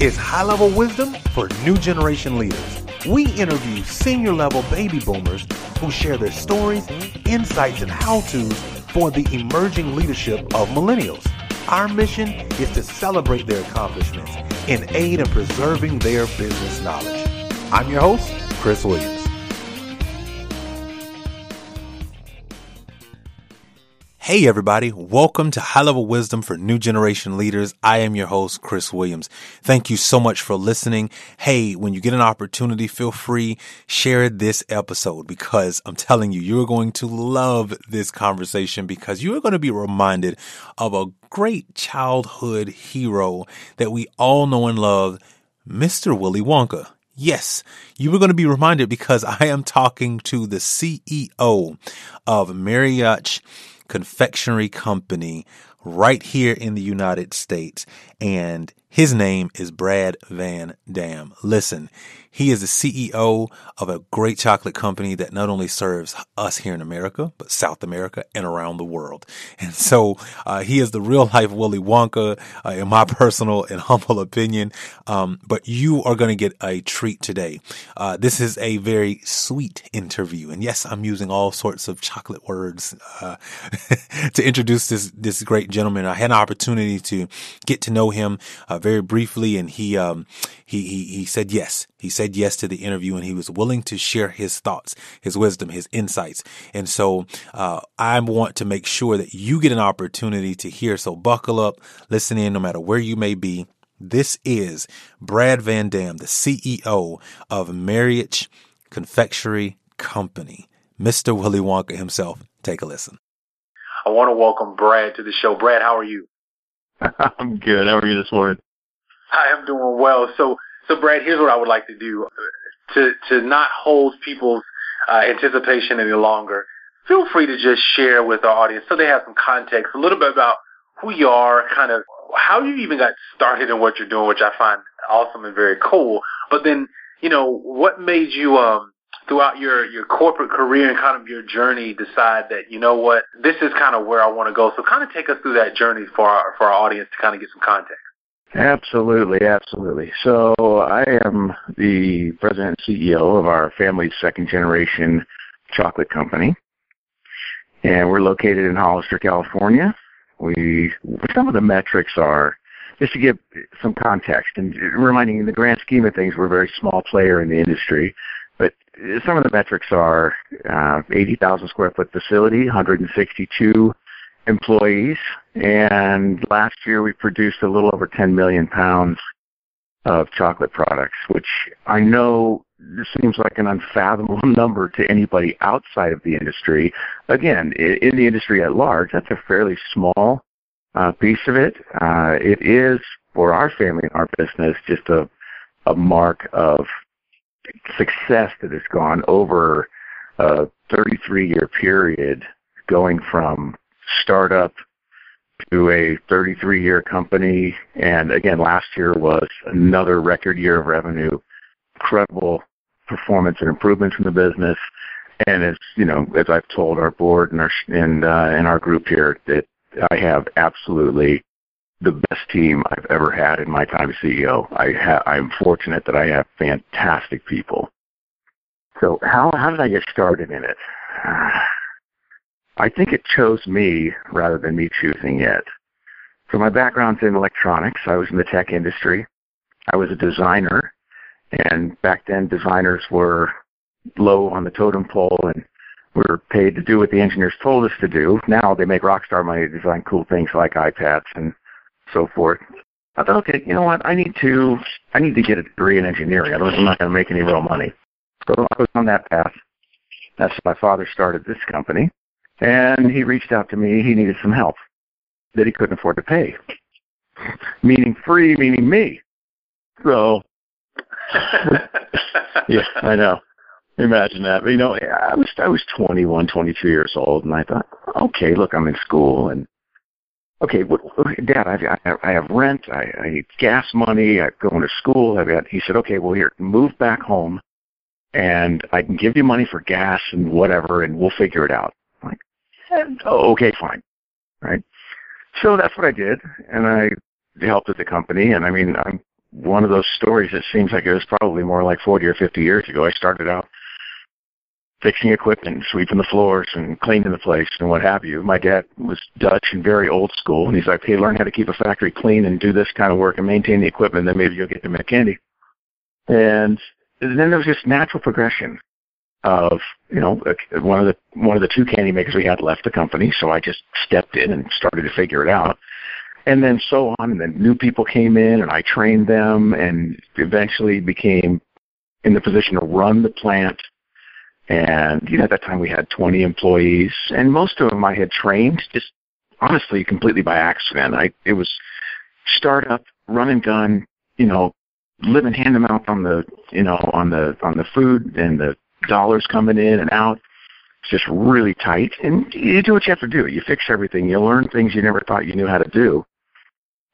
is high level wisdom for new generation leaders. We interview senior level baby boomers who share their stories, insights, and how to's for the emerging leadership of millennials. Our mission is to celebrate their accomplishments and aid in preserving their business knowledge. I'm your host, Chris Williams. Hey, everybody. Welcome to High Level Wisdom for New Generation Leaders. I am your host, Chris Williams. Thank you so much for listening. Hey, when you get an opportunity, feel free, share this episode because I'm telling you, you're going to love this conversation because you are going to be reminded of a great childhood hero that we all know and love, Mr. Willy Wonka. Yes, you are going to be reminded because I am talking to the CEO of Marich confectionery company right here in the United States. And his name is Brad Van Dam. Listen, he is the CEO of a great chocolate company that not only serves us here in America, but South America and around the world. And so uh, he is the real life Willy Wonka, uh, in my personal and humble opinion. Um, but you are going to get a treat today. Uh, this is a very sweet interview. And yes, I'm using all sorts of chocolate words uh, to introduce this, this great gentleman. I had an opportunity to get to know him uh, very briefly, and he, um, he, he, he said yes. He said yes to the interview and he was willing to share his thoughts, his wisdom, his insights. And so, uh, I want to make sure that you get an opportunity to hear. So buckle up, listen in no matter where you may be. This is Brad Van Dam, the CEO of Marich Confectionery Company, Mr. Willy Wonka himself. Take a listen. I want to welcome Brad to the show. Brad, how are you? I'm good. How are you this morning? I am doing well. So, so Brad, here's what I would like to do to to not hold people's uh, anticipation any longer. Feel free to just share with our audience so they have some context, a little bit about who you are, kind of how you even got started in what you're doing, which I find awesome and very cool. But then, you know, what made you um throughout your your corporate career and kind of your journey decide that you know what this is kind of where I want to go. So kind of take us through that journey for our for our audience to kind of get some context. Absolutely, absolutely. So I am the president and CEO of our family's second generation chocolate company. And we're located in Hollister, California. We some of the metrics are just to give some context and reminding in the grand scheme of things we're a very small player in the industry. But some of the metrics are uh, 80,000 square foot facility, 162 employees, and last year we produced a little over 10 million pounds of chocolate products, which I know seems like an unfathomable number to anybody outside of the industry. Again, in the industry at large, that's a fairly small uh, piece of it. Uh, it is for our family and our business just a a mark of success that has gone over a 33 year period, going from startup to a 33 year company. And again, last year was another record year of revenue, incredible performance and improvements in the business. And as you know, as I've told our board and our and uh, and our group here, that I have absolutely the best team I've ever had in my time as CEO. I ha- I'm fortunate that I have fantastic people. So how how did I get started in it? I think it chose me rather than me choosing it. So my background's in electronics. I was in the tech industry. I was a designer, and back then designers were low on the totem pole and we were paid to do what the engineers told us to do. Now they make rock star money to design cool things like iPads and so forth. I thought, okay, you know what? I need to I need to get a degree in engineering. Otherwise, I'm not going to make any real money. So I was on that path. That's my father started this company, and he reached out to me. He needed some help that he couldn't afford to pay, meaning free, meaning me. So, yeah, I know. Imagine that. But, you know, I was I was 21, 22 years old, and I thought, okay, look, I'm in school, and okay, what, Dad, I, I, have rent, I, I need gas money, I'm going to school. I've got. He said, okay, well, here, move back home, and I can give you money for gas and whatever, and we'll figure it out. I'm like, oh, okay, fine, right? So that's what I did, and I helped with the company, and I mean, I'm one of those stories that seems like it was probably more like 40 or 50 years ago. I started out fixing equipment, sweeping the floors, and cleaning the place, and what have you. My dad was Dutch and very old school, and he's like, "Hey, learn how to keep a factory clean and do this kind of work and maintain the equipment. Then maybe you'll get to make candy." And then there was this natural progression of you know one of the one of the two candy makers we had left the company, so I just stepped in and started to figure it out. And then so on, and then new people came in, and I trained them, and eventually became in the position to run the plant and you know, at that time we had 20 employees, and most of them I had trained just honestly completely by accident. I it was startup, run and gun, you know, living hand to mouth on the you know on the on the food and the dollars coming in and out. It's just really tight, and you do what you have to do. You fix everything. You learn things you never thought you knew how to do,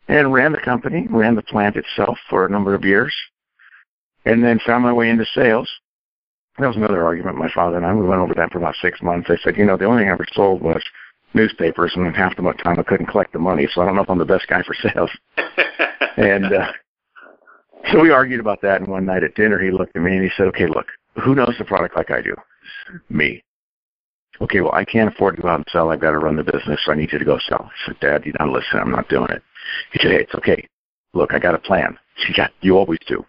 and ran the company, ran the plant itself for a number of years, and then found my way into sales that was another argument my father and I. We went over that for about six months. I said, you know, the only thing I ever sold was newspapers, and half the time I couldn't collect the money, so I don't know if I'm the best guy for sales. and uh, so we argued about that. And one night at dinner, he looked at me and he said, okay, look, who knows the product like I do? Me. Okay, well, I can't afford to go out and sell. I've got to run the business, so I need you to go sell. I said, Dad, you don't listen. I'm not doing it. He said, hey, it's okay. Look, I got a plan. He said, you always do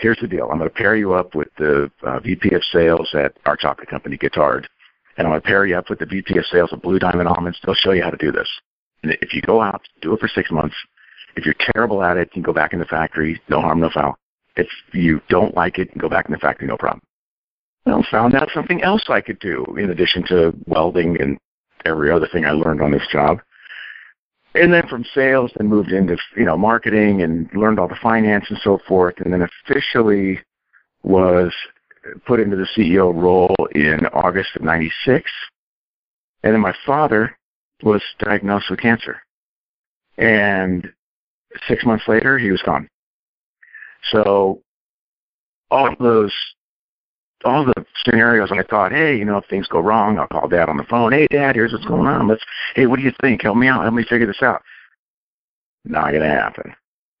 here's the deal. I'm going to pair you up with the uh, VP of sales at our chocolate company, Guittard, and I'm going to pair you up with the VP of sales of Blue Diamond Almonds. They'll show you how to do this. And if you go out, do it for six months. If you're terrible at it, you can go back in the factory. No harm, no foul. If you don't like it, you can go back in the factory, no problem. Well, found out something else I could do in addition to welding and every other thing I learned on this job and then from sales then moved into you know marketing and learned all the finance and so forth and then officially was put into the CEO role in August of 96 and then my father was diagnosed with cancer. And 6 months later he was gone. So all those all the scenarios and I thought, hey, you know, if things go wrong, I'll call dad on the phone. Hey, dad, here's what's going on. Let's, hey, what do you think? Help me out. Help me figure this out. Not going to happen.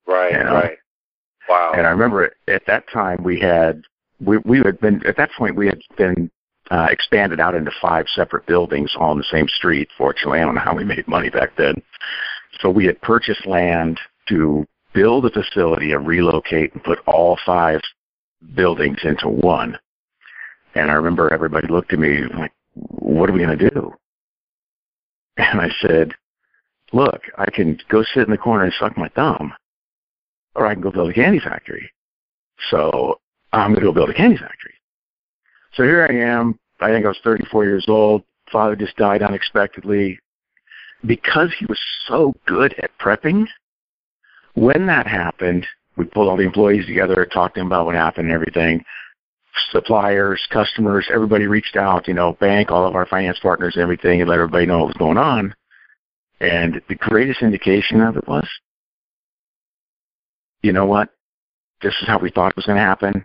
Right, you know? right. Wow. And I remember at that time we had, we, we had been, at that point we had been uh, expanded out into five separate buildings all on the same street. Fortunately, I don't know how we made money back then. So we had purchased land to build a facility and relocate and put all five buildings into one. And I remember everybody looked at me like, what are we going to do? And I said, look, I can go sit in the corner and suck my thumb, or I can go build a candy factory. So I'm going to go build a candy factory. So here I am. I think I was 34 years old. Father just died unexpectedly. Because he was so good at prepping, when that happened, we pulled all the employees together, talked to them about what happened and everything suppliers, customers, everybody reached out, you know, bank, all of our finance partners, everything, and let everybody know what was going on. And the greatest indication of it was, you know what? This is how we thought it was going to happen.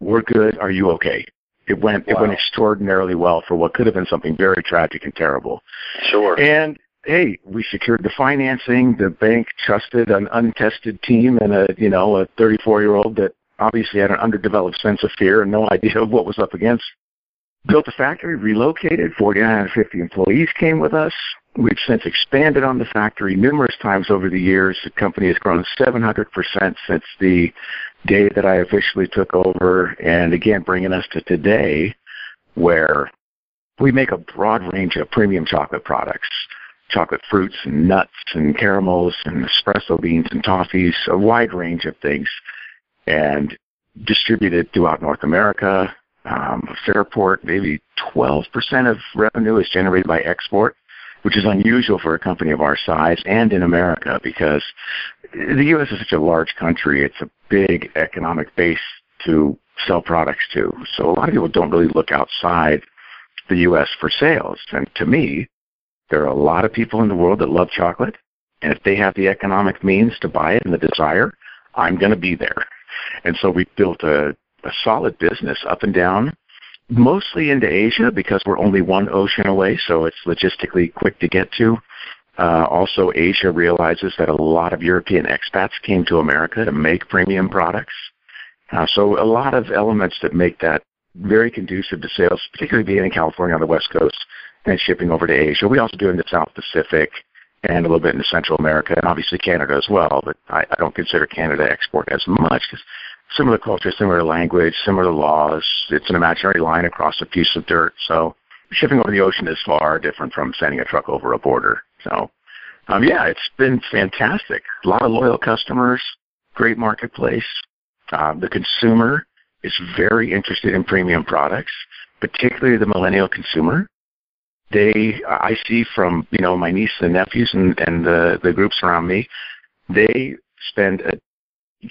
We're good. Are you okay? It went wow. it went extraordinarily well for what could have been something very tragic and terrible. Sure. And hey, we secured the financing. The bank trusted an untested team and a you know a 34 year old that obviously had an underdeveloped sense of fear and no idea of what was up against. Built a factory, relocated. 4,950 employees came with us. We've since expanded on the factory numerous times over the years. The company has grown 700% since the day that I officially took over, and again, bringing us to today, where we make a broad range of premium chocolate products chocolate fruits and nuts and caramels and espresso beans and toffees, a wide range of things, and distributed throughout North America. Um, Fairport, maybe 12% of revenue is generated by export which is unusual for a company of our size and in America because the U.S. is such a large country. It's a big economic base to sell products to. So a lot of people don't really look outside the U.S. for sales. And to me, there are a lot of people in the world that love chocolate. And if they have the economic means to buy it and the desire, I'm going to be there. And so we built a, a solid business up and down mostly into Asia because we're only one ocean away, so it's logistically quick to get to. Uh, also, Asia realizes that a lot of European expats came to America to make premium products. Uh, so a lot of elements that make that very conducive to sales, particularly being in California on the West Coast and shipping over to Asia. We also do in the South Pacific and a little bit in Central America and obviously Canada as well, but I, I don't consider Canada export as much because similar culture, similar language, similar laws. It's an imaginary line across a piece of dirt. So shipping over the ocean is far different from sending a truck over a border. So, um, yeah, it's been fantastic. A lot of loyal customers, great marketplace. Um, the consumer is very interested in premium products, particularly the millennial consumer. They, I see from you know my nieces and nephews and, and the the groups around me, they spend a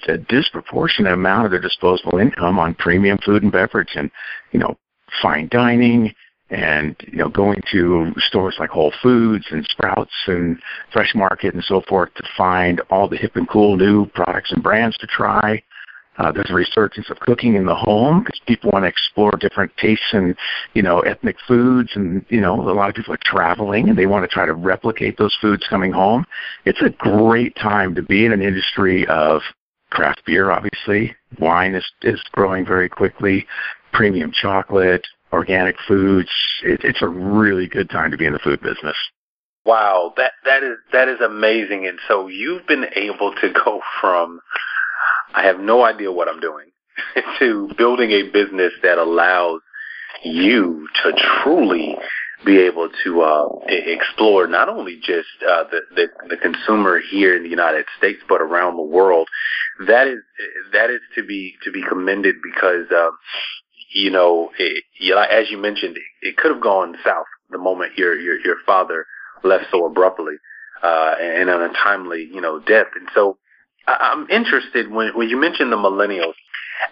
a disproportionate amount of their disposable income on premium food and beverage and, you know, fine dining and, you know, going to stores like Whole Foods and Sprouts and Fresh Market and so forth to find all the hip and cool new products and brands to try. Uh, there's a resurgence of cooking in the home because people want to explore different tastes and, you know, ethnic foods. And, you know, a lot of people are traveling and they want to try to replicate those foods coming home. It's a great time to be in an industry of craft beer, obviously. Wine is, is growing very quickly. Premium chocolate, organic foods. It, it's a really good time to be in the food business. Wow, that that is that is amazing. And so you've been able to go from I have no idea what I'm doing to building a business that allows you to truly be able to uh, explore not only just uh, the, the the consumer here in the United States, but around the world. That is that is to be to be commended because um, you know, it, you know, as you mentioned, it, it could have gone south the moment your your your father left so abruptly uh, and on a timely you know death. And so I'm interested when when you mentioned the millennials,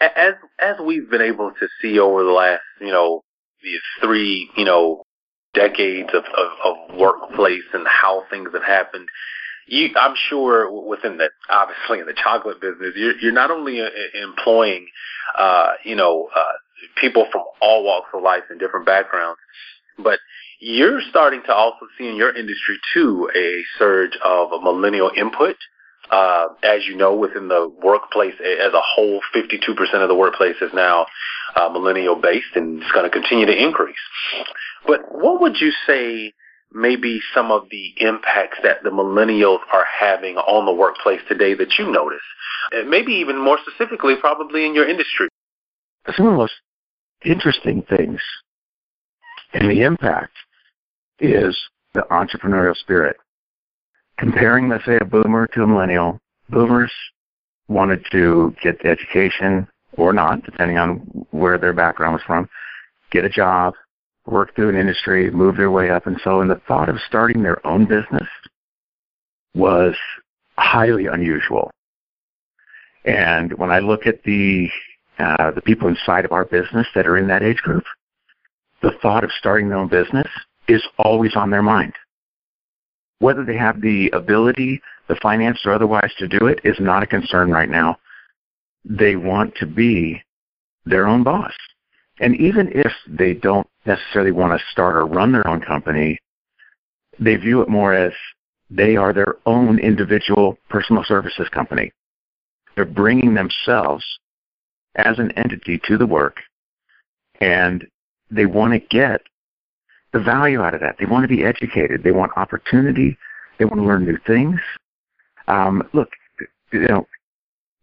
as as we've been able to see over the last you know these three you know decades of, of, of workplace and how things have happened. You, I'm sure within the obviously in the chocolate business, you're, you're not only uh, employing, uh, you know, uh, people from all walks of life and different backgrounds, but you're starting to also see in your industry too a surge of a millennial input. Uh, as you know, within the workplace as a whole, 52% of the workplace is now uh, millennial based, and it's going to continue to increase. But what would you say maybe some of the impacts that the millennials are having on the workplace today that you notice? And maybe even more specifically, probably in your industry. Some of the most interesting things and the impact is the entrepreneurial spirit. Comparing, let's say, a boomer to a millennial, boomers wanted to get the education or not, depending on where their background was from, get a job, work through an industry, move their way up and so and the thought of starting their own business was highly unusual. And when I look at the uh, the people inside of our business that are in that age group, the thought of starting their own business is always on their mind. Whether they have the ability, the finance, or otherwise to do it is not a concern right now. They want to be their own boss. And even if they don't necessarily want to start or run their own company, they view it more as they are their own individual personal services company. They're bringing themselves as an entity to the work and they want to get the value out of that. They want to be educated. They want opportunity. They want to learn new things. Um, look, you know,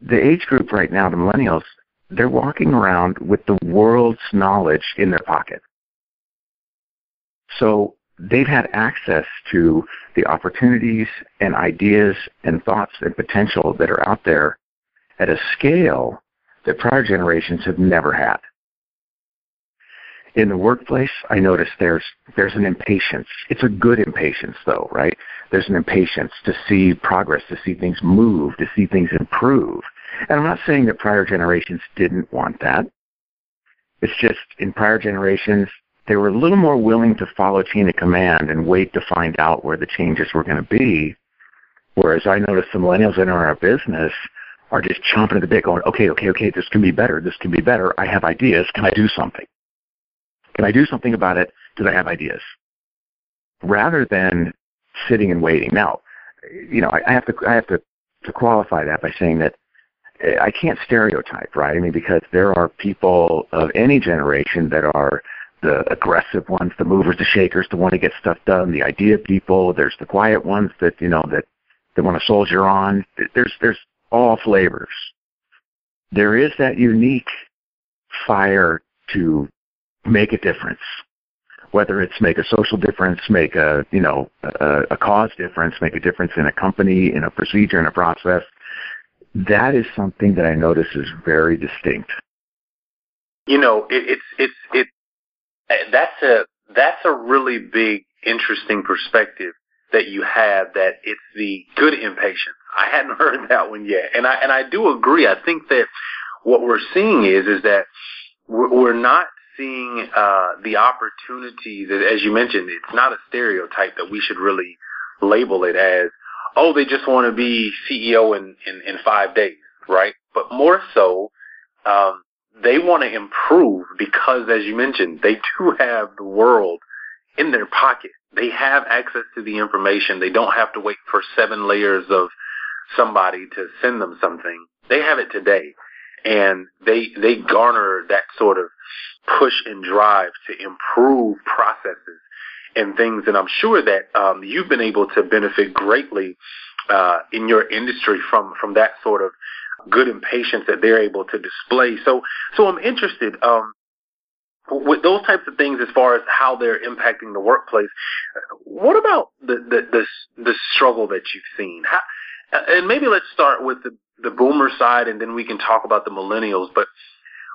the age group right now, the millennials, they're walking around with the world's knowledge in their pocket. So they've had access to the opportunities and ideas and thoughts and potential that are out there at a scale that prior generations have never had. In the workplace, I notice there's there's an impatience. It's a good impatience though, right? There's an impatience to see progress, to see things move, to see things improve. And I'm not saying that prior generations didn't want that. It's just in prior generations, they were a little more willing to follow chain of command and wait to find out where the changes were going to be. Whereas I notice the millennials in our business are just chomping at the bit going, okay, okay, okay, this can be better. This can be better. I have ideas. Can I do something? Can I do something about it? Do I have ideas? Rather than sitting and waiting. Now, you know, I, I have to, I have to, to qualify that by saying that eh, I can't stereotype, right? I mean, because there are people of any generation that are the aggressive ones, the movers, the shakers, the want to get stuff done, the idea people. There's the quiet ones that you know that that want to soldier on. There's there's all flavors. There is that unique fire to make a difference, whether it's make a social difference, make a you know a, a cause difference, make a difference in a company, in a procedure, in a process that is something that I notice is very distinct. You know, it, it's it's it. That's a that's a really big, interesting perspective that you have. That it's the good impatience. I hadn't heard that one yet, and I and I do agree. I think that what we're seeing is is that we're, we're not seeing uh, the opportunities. As you mentioned, it's not a stereotype that we should really label it as oh, they just want to be CEO in, in, in five days, right? But more so, um, they want to improve because, as you mentioned, they do have the world in their pocket. They have access to the information. They don't have to wait for seven layers of somebody to send them something. They have it today. And they, they garner that sort of push and drive to improve processes and things. And I'm sure that um, you've been able to benefit greatly uh, in your industry from from that sort of good impatience that they're able to display. So so I'm interested. Um, with those types of things as far as how they're impacting the workplace, what about the the the, the struggle that you've seen? How, and maybe let's start with the the boomer side, and then we can talk about the millennials. But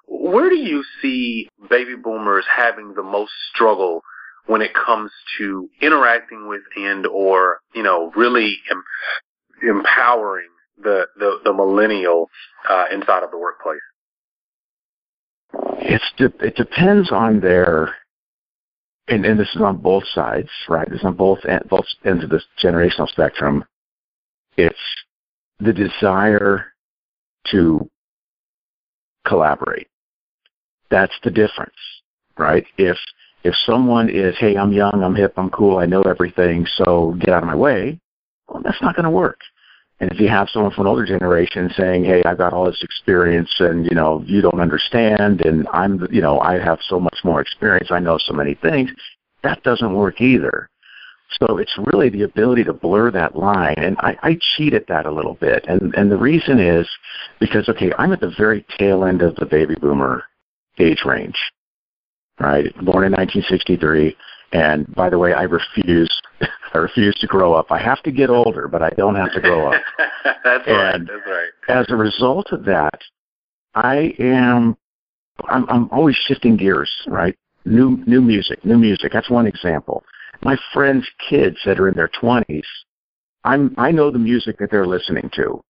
where do you see baby boomers having the most struggle when it comes to interacting with and or you know really em- empowering the the, the millennial uh, inside of the workplace? It's de- it depends on their and, and this is on both sides, right? This is on both both ends of this generational spectrum. It's the desire to collaborate. That's the difference, right? If if someone is, hey, I'm young, I'm hip, I'm cool, I know everything, so get out of my way, well, that's not going to work. And if you have someone from an older generation saying, "Hey, I've got all this experience, and you know, you don't understand, and I'm, you know, I have so much more experience, I know so many things," that doesn't work either. So it's really the ability to blur that line, and I, I cheat at that a little bit, and and the reason is because okay, I'm at the very tail end of the baby boomer age range right? Born in 1963. And by the way, I refuse, I refuse to grow up. I have to get older, but I don't have to grow up. that's and right. That's right. As a result of that, I am, I'm, I'm always shifting gears, right? New, new music, new music. That's one example. My friends' kids that are in their 20s, I'm, I know the music that they're listening to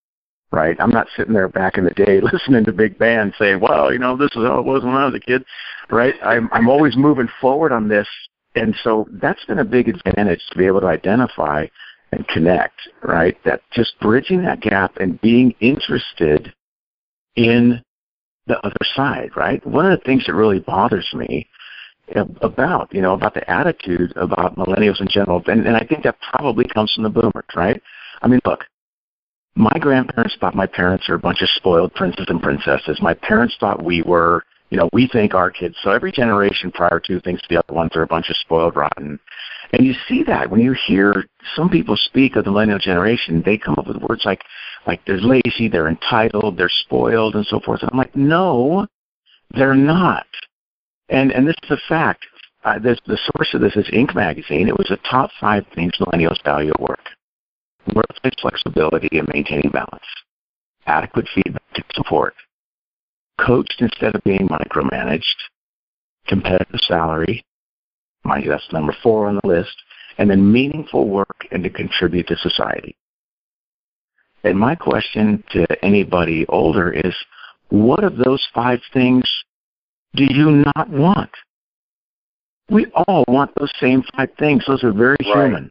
right? I'm not sitting there back in the day listening to big bands saying, "Well, you know, this is how it was when I was a kid," right? I'm I'm always moving forward on this, and so that's been a big advantage to be able to identify and connect, right? That just bridging that gap and being interested in the other side, right? One of the things that really bothers me about, you know, about the attitude about millennials in general, and, and I think that probably comes from the boomers, right? I mean, look, my grandparents thought my parents are a bunch of spoiled princes and princesses. My parents thought we were, you know, we think our kids. So every generation prior to thinks the other ones are a bunch of spoiled rotten. And you see that when you hear some people speak of the millennial generation, they come up with words like, like they're lazy, they're entitled, they're spoiled, and so forth. And I'm like, no, they're not. And and this is a fact. Uh, this, the source of this is Inc. magazine. It was the top five things millennials value at work: workplace flexibility and maintaining balance, adequate feedback and support, coached instead of being micromanaged, competitive salary. Mind you, that's number four on the list. And then meaningful work and to contribute to society. And my question to anybody older is, what of those five things do you not want? We all want those same five things. Those are very right. human.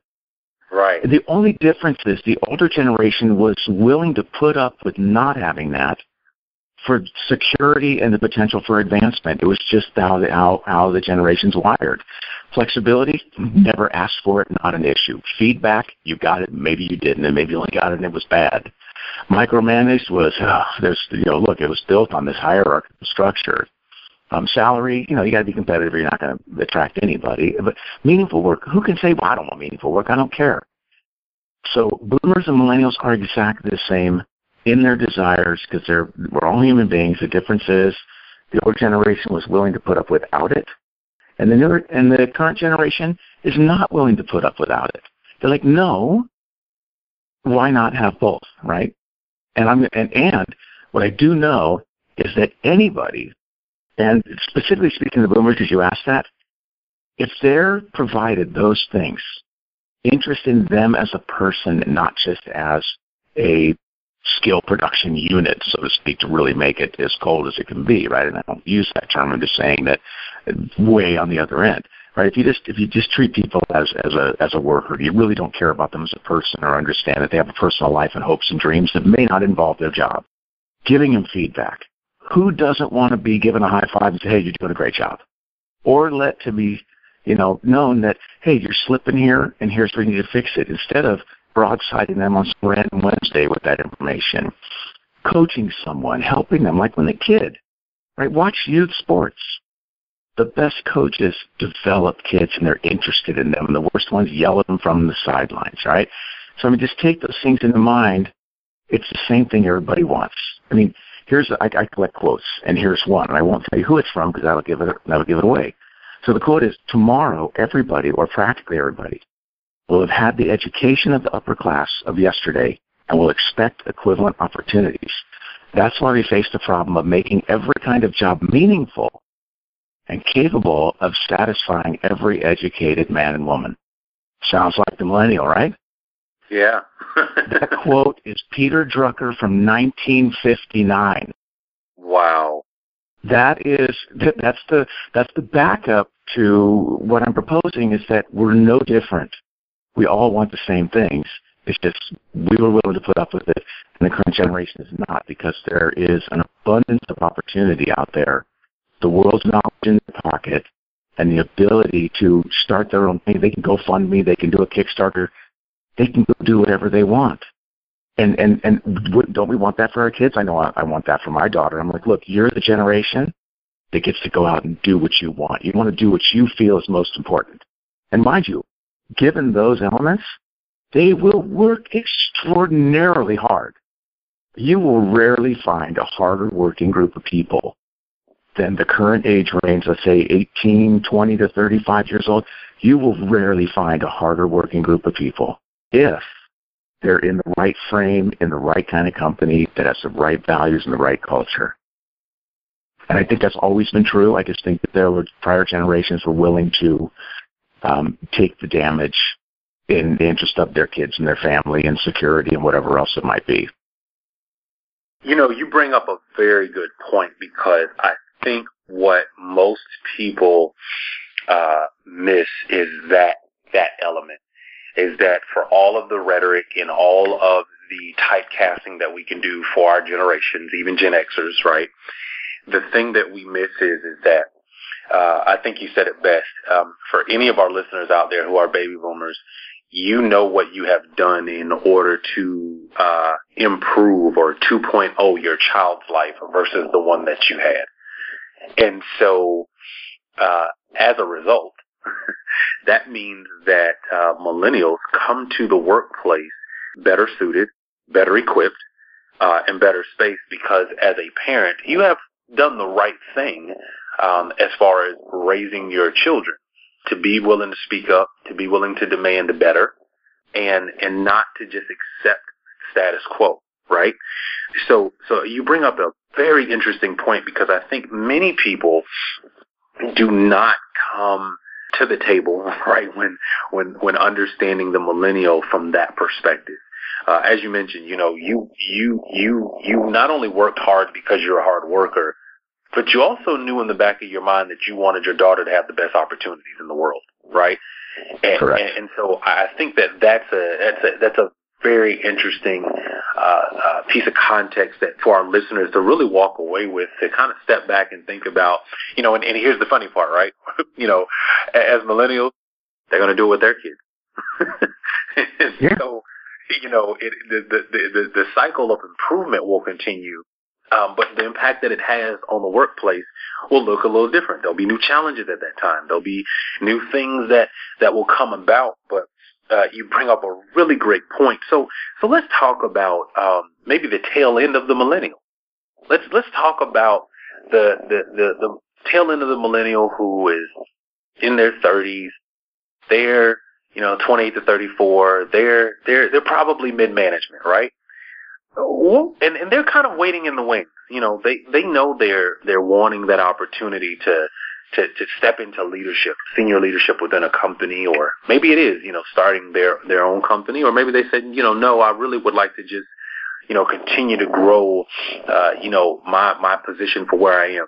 Right. The only difference is the older generation was willing to put up with not having that for security and the potential for advancement. It was just how the, how, how the generation's wired. Flexibility, mm-hmm. never asked for it, not an issue. Feedback, you got it, maybe you didn't, and maybe you only got it and it was bad. Micromanaged was, oh, there's, you know, look, it was built on this hierarchical structure. Um, salary, you know, you got to be competitive or you're not going to attract anybody. But meaningful work, who can say, well, I don't want meaningful work, I don't care. So boomers and millennials are exactly the same in their desires because they're we're all human beings. The difference is the old generation was willing to put up without it, and the newer and the current generation is not willing to put up without it. They're like, no, why not have both, right? And I'm and and what I do know is that anybody, and specifically speaking to the boomers, because you asked that, if they're provided those things, interest in them as a person, not just as a skill production unit, so to speak, to really make it as cold as it can be, right? And I don't use that term. I'm just saying that way on the other end, right? If you just if you just treat people as as a as a worker, you really don't care about them as a person or understand that they have a personal life and hopes and dreams that may not involve their job. Giving them feedback. Who doesn't want to be given a high five and say, "Hey, you're doing a great job," or let to be, you know, known that, "Hey, you're slipping here, and here's where you need to fix it," instead of broadsiding them on some random Wednesday with that information, coaching someone, helping them, like when a kid, right? Watch youth sports. The best coaches develop kids and they're interested in them, and the worst ones yell at them from the sidelines, right? So I mean, just take those things into mind. It's the same thing everybody wants. I mean, here's I, I collect quotes, and here's one, and I won't tell you who it's from because that'll give it that'll give it away. So the quote is: Tomorrow, everybody, or practically everybody, will have had the education of the upper class of yesterday and will expect equivalent opportunities. That's why we face the problem of making every kind of job meaningful and capable of satisfying every educated man and woman. Sounds like the millennial, right? Yeah. that quote is Peter Drucker from 1959. Wow. That is that's the that's the backup to what I'm proposing is that we're no different we all want the same things. It's just we were willing to put up with it, and the current generation is not because there is an abundance of opportunity out there. The world's knowledge in their pocket, and the ability to start their own thing. They can go fund me. They can do a Kickstarter. They can go do whatever they want. And and and don't we want that for our kids? I know I, I want that for my daughter. I'm like, look, you're the generation that gets to go out and do what you want. You want to do what you feel is most important. And mind you, given those elements, they will work extraordinarily hard. You will rarely find a harder working group of people than the current age range, let's say 18, 20 to 35 years old. You will rarely find a harder working group of people if they're in the right frame, in the right kind of company that has the right values and the right culture. And I think that's always been true. I just think that there were prior generations were willing to um, take the damage in the interest of their kids and their family and security and whatever else it might be. You know, you bring up a very good point because I think what most people uh, miss is that that element. Is that for all of the rhetoric and all of the typecasting that we can do for our generations, even Gen Xers, right? The thing that we miss is is that uh, I think you said it best. Um, for any of our listeners out there who are baby boomers, you know what you have done in order to uh, improve or 2.0 your child's life versus the one that you had. And so, uh, as a result, that means that uh, millennials come to the workplace better suited, better equipped, uh, and better space because as a parent, you have done the right thing um, as far as raising your children to be willing to speak up, to be willing to demand better, and and not to just accept status quo, right? So so you bring up a very interesting point because I think many people do not come to the table, right, when when when understanding the millennial from that perspective. Uh, as you mentioned, you know, you you you you not only worked hard because you're a hard worker, but you also knew in the back of your mind that you wanted your daughter to have the best opportunities in the world, right? And, Correct. and, and so I think that that's a that's a that's a very interesting uh, uh, piece of context that for our listeners to really walk away with to kind of step back and think about, you know. And, and here's the funny part, right? you know, as millennials, they're going to do it with their kids. Yeah. So, you know, it, the, the the the cycle of improvement will continue um, but the impact that it has on the workplace will look a little different. There'll be new challenges at that time. There'll be new things that, that will come about. But uh, you bring up a really great point. So so let's talk about um, maybe the tail end of the millennial. Let's let's talk about the, the the the tail end of the millennial who is in their 30s. They're you know 28 to 34. They're they're they're probably mid management, right? and and they're kind of waiting in the wings. You know, they they know they're they're wanting that opportunity to to to step into leadership, senior leadership within a company, or maybe it is you know starting their their own company, or maybe they said you know no, I really would like to just you know continue to grow, uh, you know my my position for where I am.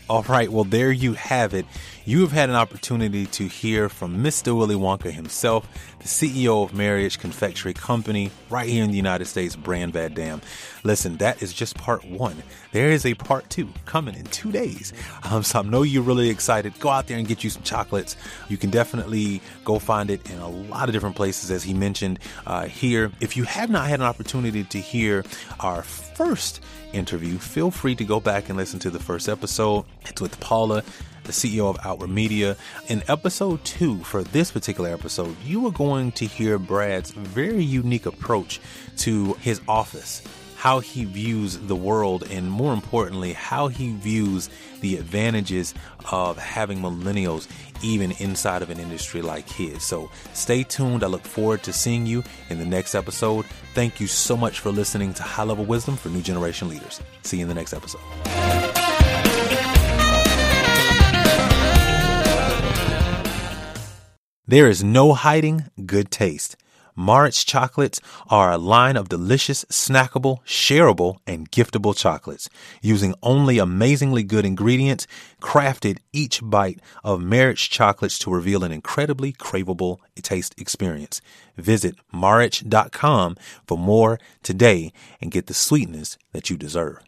All right, well, there you have it. You have had an opportunity to hear from Mr. Willy Wonka himself, the CEO of Marich Confectionery Company, right here in the United States, Brad Van Dam. Listen, that is just part one. There is a part two coming in two days. Um, so I know you're really excited. Go out there and get you some chocolates. You can definitely go find it in a lot of different places, as he mentioned uh, here. If you have not had an opportunity to hear our first interview, feel free to go back and listen to the first episode. It's with Paula, the CEO of Outward Media. In episode two, for this particular episode, you are going to hear Brad's very unique approach to his office, how he views the world, and more importantly, how he views the advantages of having millennials even inside of an industry like his. So stay tuned. I look forward to seeing you in the next episode. Thank you so much for listening to High Level Wisdom for New Generation Leaders. See you in the next episode. There is no hiding good taste. Marich chocolates are a line of delicious, snackable, shareable, and giftable chocolates. Using only amazingly good ingredients, crafted each bite of Marich chocolates to reveal an incredibly craveable taste experience. Visit marich.com for more today and get the sweetness that you deserve.